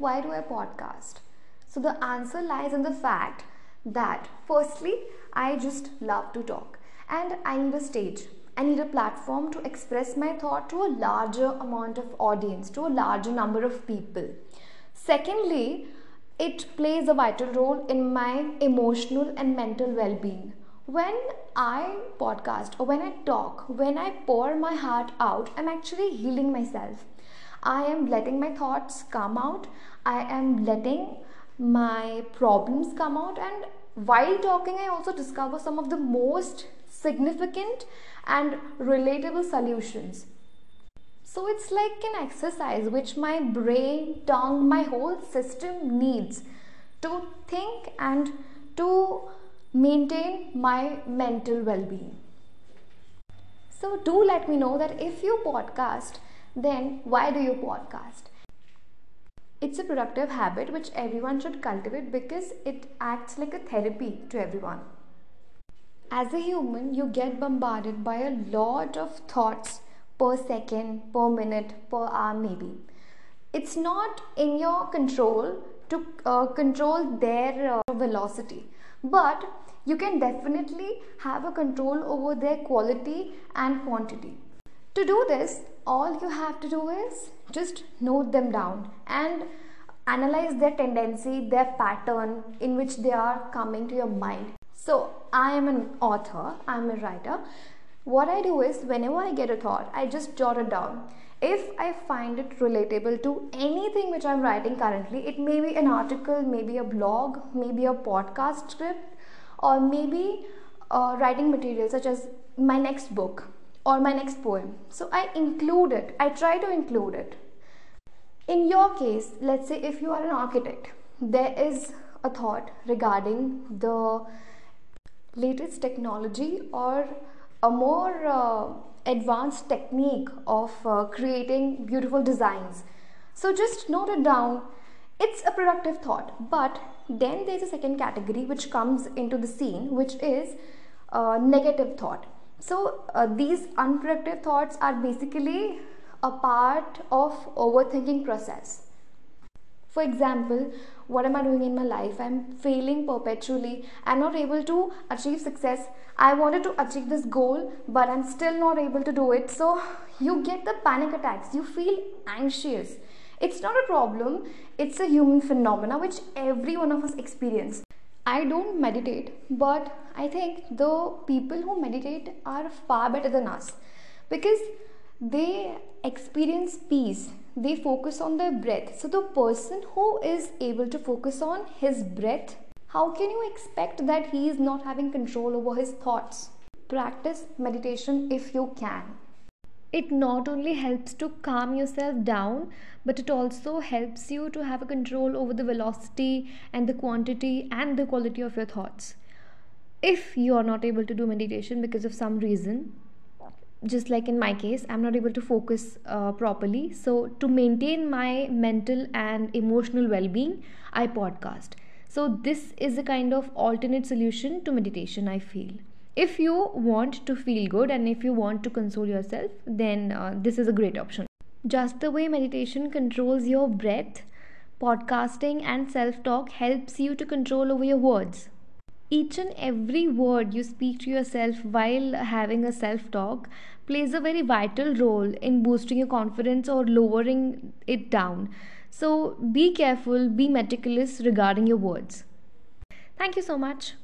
why do I podcast? So the answer lies in the fact that firstly, I just love to talk and I need a stage. I need a platform to express my thought to a larger amount of audience, to a larger number of people. Secondly, it plays a vital role in my emotional and mental well being. When I podcast or when I talk, when I pour my heart out, I'm actually healing myself. I am letting my thoughts come out, I am letting my problems come out, and while talking, I also discover some of the most significant and relatable solutions. So it's like an exercise which my brain, tongue, my whole system needs to think and to maintain my mental well being. So do let me know that if you podcast, then why do you podcast? It's a productive habit which everyone should cultivate because it acts like a therapy to everyone. As a human, you get bombarded by a lot of thoughts per second, per minute, per hour, maybe. It's not in your control to uh, control their uh, velocity, but you can definitely have a control over their quality and quantity. To do this, all you have to do is just note them down and analyze their tendency, their pattern in which they are coming to your mind. So, I am an author, I am a writer what I do is whenever I get a thought, I just jot it down. If I find it relatable to anything which I'm writing currently, it may be an article, maybe a blog, maybe a podcast script, or maybe uh, writing material such as my next book or my next poem. So I include it, I try to include it. In your case, let's say if you are an architect, there is a thought regarding the latest technology or a more uh, advanced technique of uh, creating beautiful designs. So just note it down. It's a productive thought, but then there's a second category which comes into the scene, which is uh, negative thought. So uh, these unproductive thoughts are basically a part of overthinking process. For example, what am I doing in my life? I'm failing perpetually. I'm not able to achieve success. I wanted to achieve this goal, but I'm still not able to do it. So you get the panic attacks. You feel anxious. It's not a problem. It's a human phenomena which every one of us experience. I don't meditate, but I think the people who meditate are far better than us because they experience peace they focus on their breath. So, the person who is able to focus on his breath, how can you expect that he is not having control over his thoughts? Practice meditation if you can. It not only helps to calm yourself down, but it also helps you to have a control over the velocity and the quantity and the quality of your thoughts. If you are not able to do meditation because of some reason, just like in my case i'm not able to focus uh, properly. So to maintain my mental and emotional well-being i podcast. So this is a kind of alternate solution to meditation i feel if you want to feel good and if you want to console yourself then uh, this is a great option just the way meditation controls your breath podcasting and self-talk helps you to control over your words each and every word you speak to yourself while having a self talk plays a very vital role in boosting your confidence or lowering it down. So be careful, be meticulous regarding your words. Thank you so much.